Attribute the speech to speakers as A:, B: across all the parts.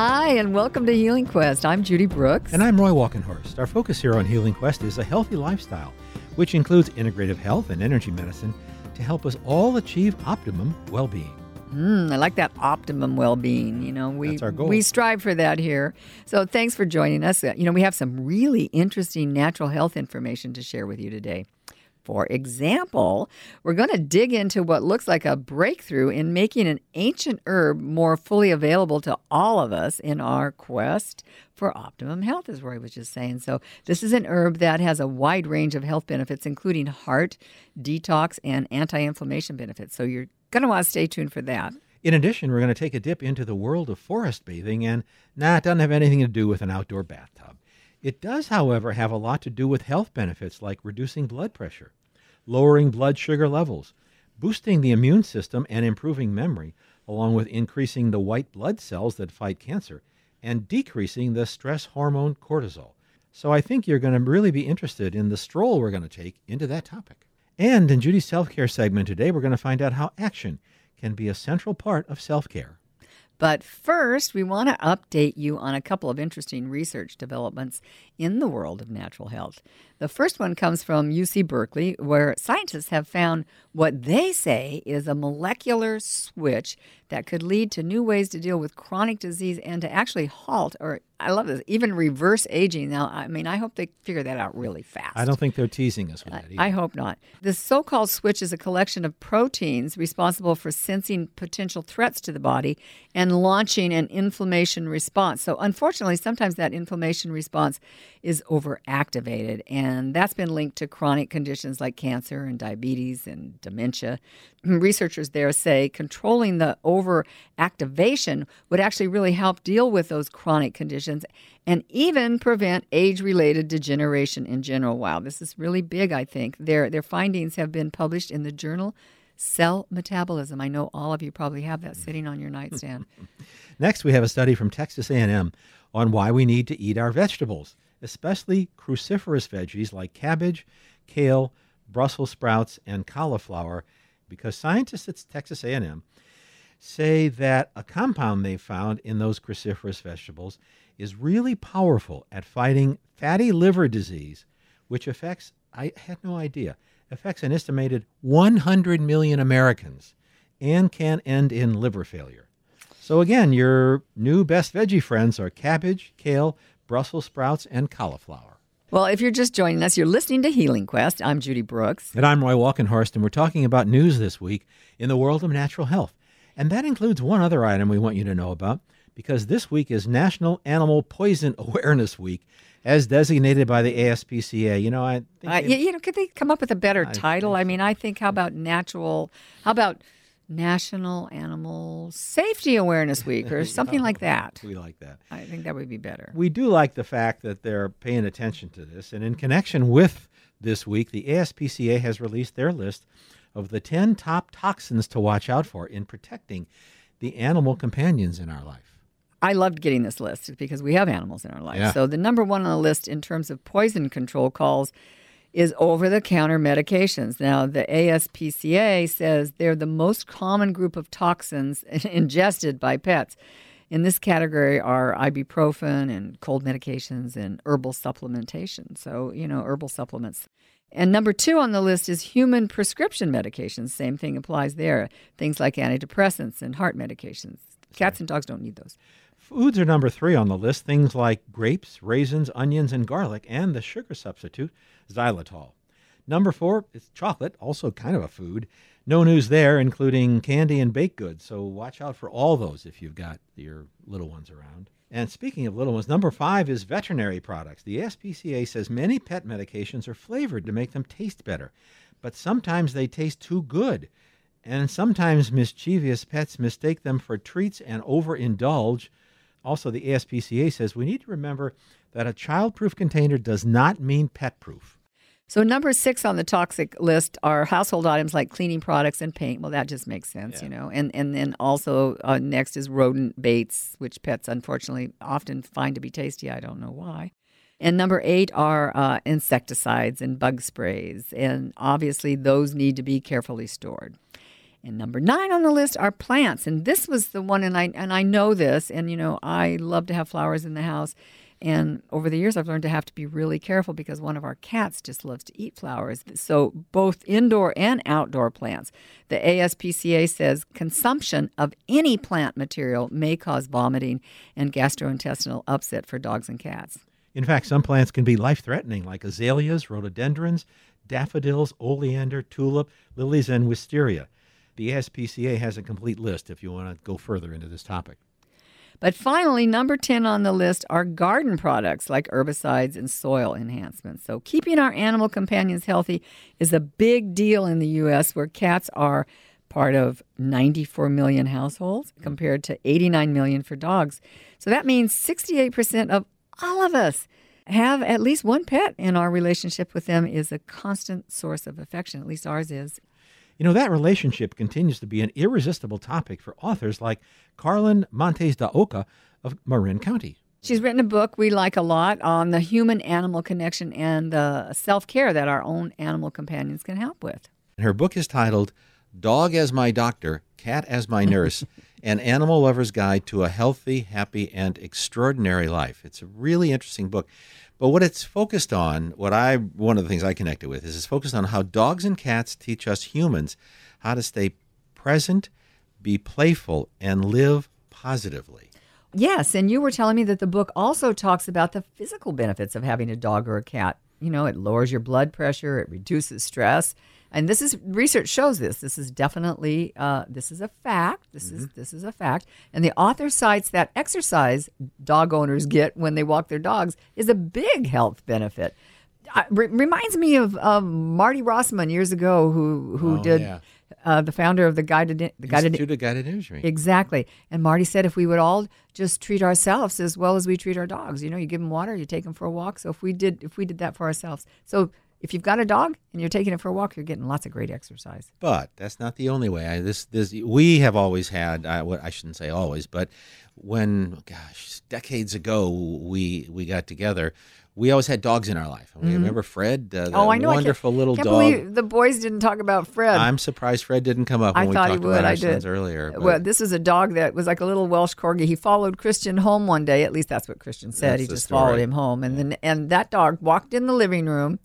A: Hi, and welcome to Healing Quest. I'm Judy Brooks.
B: And I'm Roy Walkenhorst. Our focus here on Healing Quest is a healthy lifestyle, which includes integrative health and energy medicine to help us all achieve optimum well being.
A: Mm, I like that optimum well-being. You know, we
B: That's our goal.
A: we strive for that here. So thanks for joining us. You know, we have some really interesting natural health information to share with you today. For example, we're going to dig into what looks like a breakthrough in making an ancient herb more fully available to all of us in our quest for optimum health, as Roy was just saying. So, this is an herb that has a wide range of health benefits, including heart, detox, and anti inflammation benefits. So, you're going to want to stay tuned for that.
B: In addition, we're going to take a dip into the world of forest bathing, and nah, it doesn't have anything to do with an outdoor bathtub. It does, however, have a lot to do with health benefits like reducing blood pressure, lowering blood sugar levels, boosting the immune system, and improving memory, along with increasing the white blood cells that fight cancer and decreasing the stress hormone cortisol. So I think you're going to really be interested in the stroll we're going to take into that topic. And in Judy's self care segment today, we're going to find out how action can be a central part of self care.
A: But first, we want to update you on a couple of interesting research developments in the world of natural health. The first one comes from UC Berkeley, where scientists have found what they say is a molecular switch that could lead to new ways to deal with chronic disease and to actually halt, or I love this, even reverse aging. Now, I mean, I hope they figure that out really fast.
B: I don't think they're teasing us with that either.
A: I hope not. The so called switch is a collection of proteins responsible for sensing potential threats to the body and launching an inflammation response. So, unfortunately, sometimes that inflammation response is overactivated, and that's been linked to chronic conditions like cancer and diabetes and dementia. Researchers there say controlling the overactivation would actually really help deal with those chronic conditions and even prevent age related degeneration in general. Wow, this is really big, I think. Their, their findings have been published in the journal Cell Metabolism. I know all of you probably have that sitting on your nightstand.
B: Next, we have a study from Texas A&M on why we need to eat our vegetables, especially cruciferous veggies like cabbage, kale, Brussels sprouts, and cauliflower, because scientists at Texas A&M say that a compound they found in those cruciferous vegetables is really powerful at fighting fatty liver disease, which affects, I had no idea, affects an estimated 100 million Americans and can end in liver failure. So, again, your new best veggie friends are cabbage, kale, Brussels sprouts, and cauliflower.
A: Well, if you're just joining us, you're listening to Healing Quest. I'm Judy Brooks.
B: And I'm Roy Walkenhorst, and we're talking about news this week in the world of natural health. And that includes one other item we want you to know about, because this week is National Animal Poison Awareness Week, as designated by the ASPCA. You know, I think
A: Uh,
B: they-
A: you, know, could they come up with a better
B: I
A: title? I mean, I think how about natural? How about National Animal Safety Awareness Week or something like that?
B: we like that.
A: I think that would be better.
B: We do like the fact that they're paying attention to this. And in connection with this week, the ASPCA has released their list of the 10 top toxins to watch out for in protecting the animal companions in our life.
A: I loved getting this list because we have animals in our life.
B: Yeah.
A: So the number one on the list in terms of poison control calls is over-the-counter medications. Now the ASPCA says they're the most common group of toxins ingested by pets. In this category are ibuprofen and cold medications and herbal supplementation. So, you know, herbal supplements. And number two on the list is human prescription medications. Same thing applies there. Things like antidepressants and heart medications. Cats and dogs don't need those.
B: Foods are number three on the list. Things like grapes, raisins, onions, and garlic, and the sugar substitute, xylitol. Number four is chocolate, also kind of a food. No news there, including candy and baked goods. So watch out for all those if you've got your little ones around. And speaking of little ones, number five is veterinary products. The SPCA says many pet medications are flavored to make them taste better, but sometimes they taste too good. And sometimes mischievous pets mistake them for treats and overindulge. Also, the ASPCA says we need to remember that a child-proof container does not mean pet-proof.
A: So number six on the toxic list are household items like cleaning products and paint. Well, that just makes sense, you know. And and then also uh, next is rodent baits, which pets unfortunately often find to be tasty. I don't know why. And number eight are uh, insecticides and bug sprays, and obviously those need to be carefully stored. And number nine on the list are plants. And this was the one, and I and I know this, and you know, I love to have flowers in the house. And over the years, I've learned to have to be really careful because one of our cats just loves to eat flowers. So, both indoor and outdoor plants. The ASPCA says consumption of any plant material may cause vomiting and gastrointestinal upset for dogs and cats.
B: In fact, some plants can be life threatening, like azaleas, rhododendrons, daffodils, oleander, tulip, lilies, and wisteria. The ASPCA has a complete list if you want to go further into this topic.
A: But finally, number 10 on the list are garden products like herbicides and soil enhancements. So, keeping our animal companions healthy is a big deal in the U.S., where cats are part of 94 million households compared to 89 million for dogs. So, that means 68% of all of us have at least one pet, and our relationship with them is a constant source of affection. At least ours is.
B: You know, that relationship continues to be an irresistible topic for authors like Carlyn Montes de Oca of Marin County.
A: She's written a book we like a lot on the human animal connection and the self care that our own animal companions can help with.
B: Her book is titled Dog as My Doctor, Cat as My Nurse An Animal Lover's Guide to a Healthy, Happy, and Extraordinary Life. It's a really interesting book. But what it's focused on, what I one of the things I connected with is it's focused on how dogs and cats teach us humans how to stay present, be playful, and live positively.
A: Yes, and you were telling me that the book also talks about the physical benefits of having a dog or a cat. You know, it lowers your blood pressure, it reduces stress, and this is research shows this. This is definitely uh, this is a fact. This mm-hmm. is this is a fact. And the author cites that exercise dog owners get when they walk their dogs is a big health benefit. Uh, re- reminds me of um, Marty Rossman years ago, who who
B: oh,
A: did.
B: Yeah.
A: Uh, the founder of the guided the
B: guided Institute of Guided Imagery.
A: Exactly. And Marty said if we would all just treat ourselves as well as we treat our dogs, you know, you give them water, you take them for a walk. So if we did if we did that for ourselves, so if you've got a dog and you're taking it for a walk, you're getting lots of great exercise.
B: But that's not the only way. I, this, this, we have always had. I, what I shouldn't say always, but when, gosh, decades ago we we got together, we always had dogs in our life. Mm-hmm. Remember Fred? Uh,
A: oh, I know.
B: Wonderful
A: I
B: little dog.
A: The boys didn't talk about Fred.
B: I'm surprised Fred didn't come up when
A: I
B: we
A: thought
B: talked
A: he would.
B: about our
A: I did.
B: earlier. But.
A: Well, this is a dog that was like a little Welsh corgi. He followed Christian home one day. At least that's what Christian said.
B: That's
A: he just
B: story.
A: followed him home, and then and that dog walked in the living room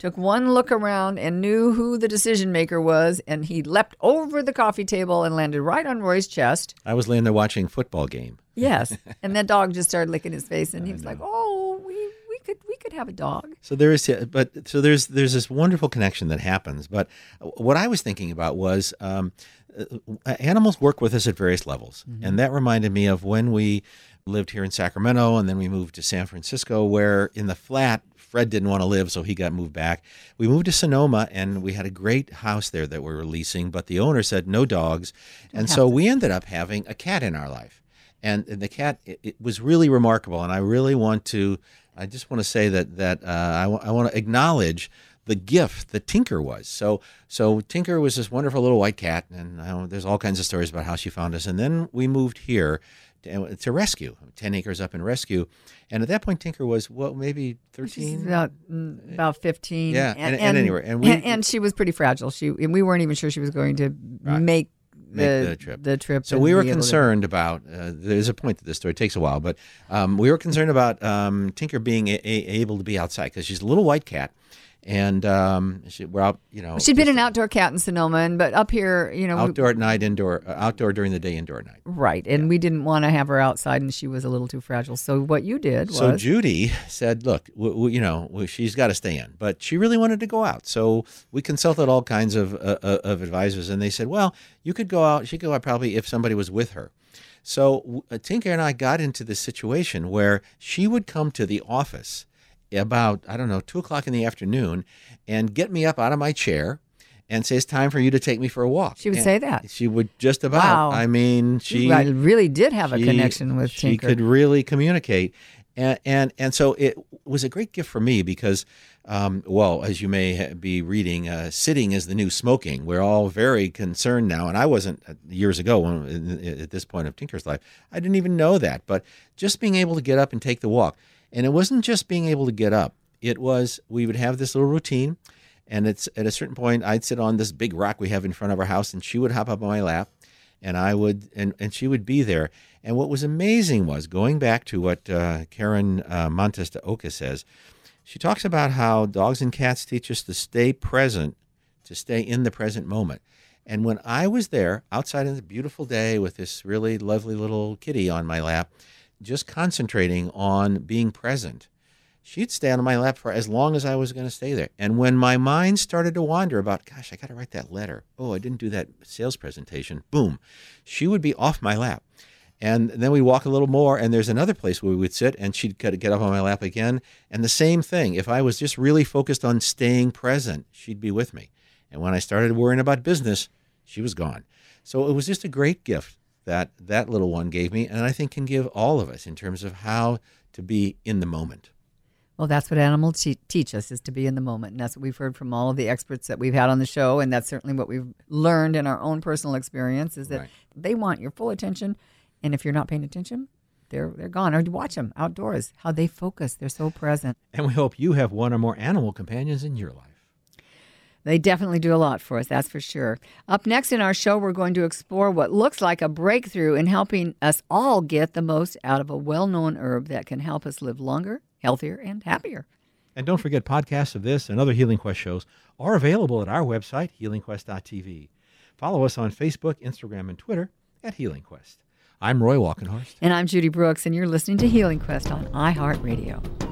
A: took one look around and knew who the decision maker was, and he leapt over the coffee table and landed right on Roy's chest.
B: I was laying there watching football game.
A: Yes, and that dog just started licking his face, and he was like, "Oh, we we could we could have a dog."
B: So there is, but so there's there's this wonderful connection that happens. But what I was thinking about was. Um, animals work with us at various levels. Mm-hmm. And that reminded me of when we lived here in Sacramento and then we moved to San Francisco, where in the flat, Fred didn't want to live, so he got moved back. We moved to Sonoma and we had a great house there that we were leasing, but the owner said no dogs. And so we ended up having a cat in our life. And, the cat, it, it, was really remarkable. And I really want to, I just want to say that, that uh, I, w- I want to acknowledge the gift that Tinker was. So so Tinker was this wonderful little white cat, and uh, there's all kinds of stories about how she found us. And then we moved here, to, to Rescue, 10 acres up in Rescue. And at that point, Tinker was, well, maybe 13?
A: About, mm, about 15.
B: Yeah, and, and, and anyway. And, we,
A: and, and, she was pretty fragile. She And we weren't even sure she was going to right. make the, the, trip. The trip.
B: So we were concerned to... about. Uh, there's a point to this story. It takes a while, but um, we were concerned about um, Tinker being a, a, able to be outside because she's a little white cat, and um, she, we're out. You know,
A: she'd been an outdoor cat in Sonoma, and but up here, you know,
B: outdoor we, at night, indoor, uh, outdoor during the day, indoor at night.
A: Right, and yeah. we didn't want to have her outside, and she was a little too fragile. So what you did was,
B: so Judy said, "Look, w- w- you know, w- she's got to stay in, but she really wanted to go out." So we consulted all kinds of uh, uh, of advisors, and they said, "Well, you could go out. She could go out probably if somebody was with her." So uh, Tinker and I got into this situation where she would come to the office about, I don't know, two o'clock in the afternoon and get me up out of my chair and say, It's time for you to take me for a walk.
A: She would
B: and
A: say that.
B: She would just about.
A: Wow.
B: I mean, she
A: really did have she, a connection with Tinker.
B: She could really communicate. And, and, and so it was a great gift for me because, um, well, as you may be reading, uh, sitting is the new smoking. We're all very concerned now, and I wasn't uh, years ago when, at this point of Tinker's life. I didn't even know that, but just being able to get up and take the walk. And it wasn't just being able to get up, it was we would have this little routine. And it's at a certain point, I'd sit on this big rock we have in front of our house, and she would hop up on my lap, and I would, and, and she would be there. And what was amazing was going back to what uh, Karen uh, Montes de Oca says. She talks about how dogs and cats teach us to stay present, to stay in the present moment. And when I was there outside in the beautiful day with this really lovely little kitty on my lap, just concentrating on being present, she'd stay on my lap for as long as I was going to stay there. And when my mind started to wander about, gosh, I got to write that letter. Oh, I didn't do that sales presentation. Boom. She would be off my lap. And then we'd walk a little more, and there's another place where we would sit, and she'd get up on my lap again. And the same thing. If I was just really focused on staying present, she'd be with me. And when I started worrying about business, she was gone. So it was just a great gift that that little one gave me, and I think can give all of us in terms of how to be in the moment.
A: Well, that's what animals te- teach us is to be in the moment. And that's what we've heard from all of the experts that we've had on the show. And that's certainly what we've learned in our own personal experience is that
B: Right.
A: they want your full attention. And if you're not paying attention, they're, they're gone. Or watch them outdoors, how they focus. They're so present.
C: And we hope you have one or more animal companions in your life.
A: They definitely do a lot for us, that's for sure. Up next in our show, we're going to explore what looks like a breakthrough in helping us all get the most out of a well known herb that can help us live longer, healthier, and happier.
C: And don't forget, podcasts of this and other Healing Quest shows are available at our website, healingquest.tv. Follow us on Facebook, Instagram, and Twitter at Healing Quest. I'm Roy Walkenhorst.
A: And I'm Judy Brooks, and you're listening to Healing Quest on iHeartRadio.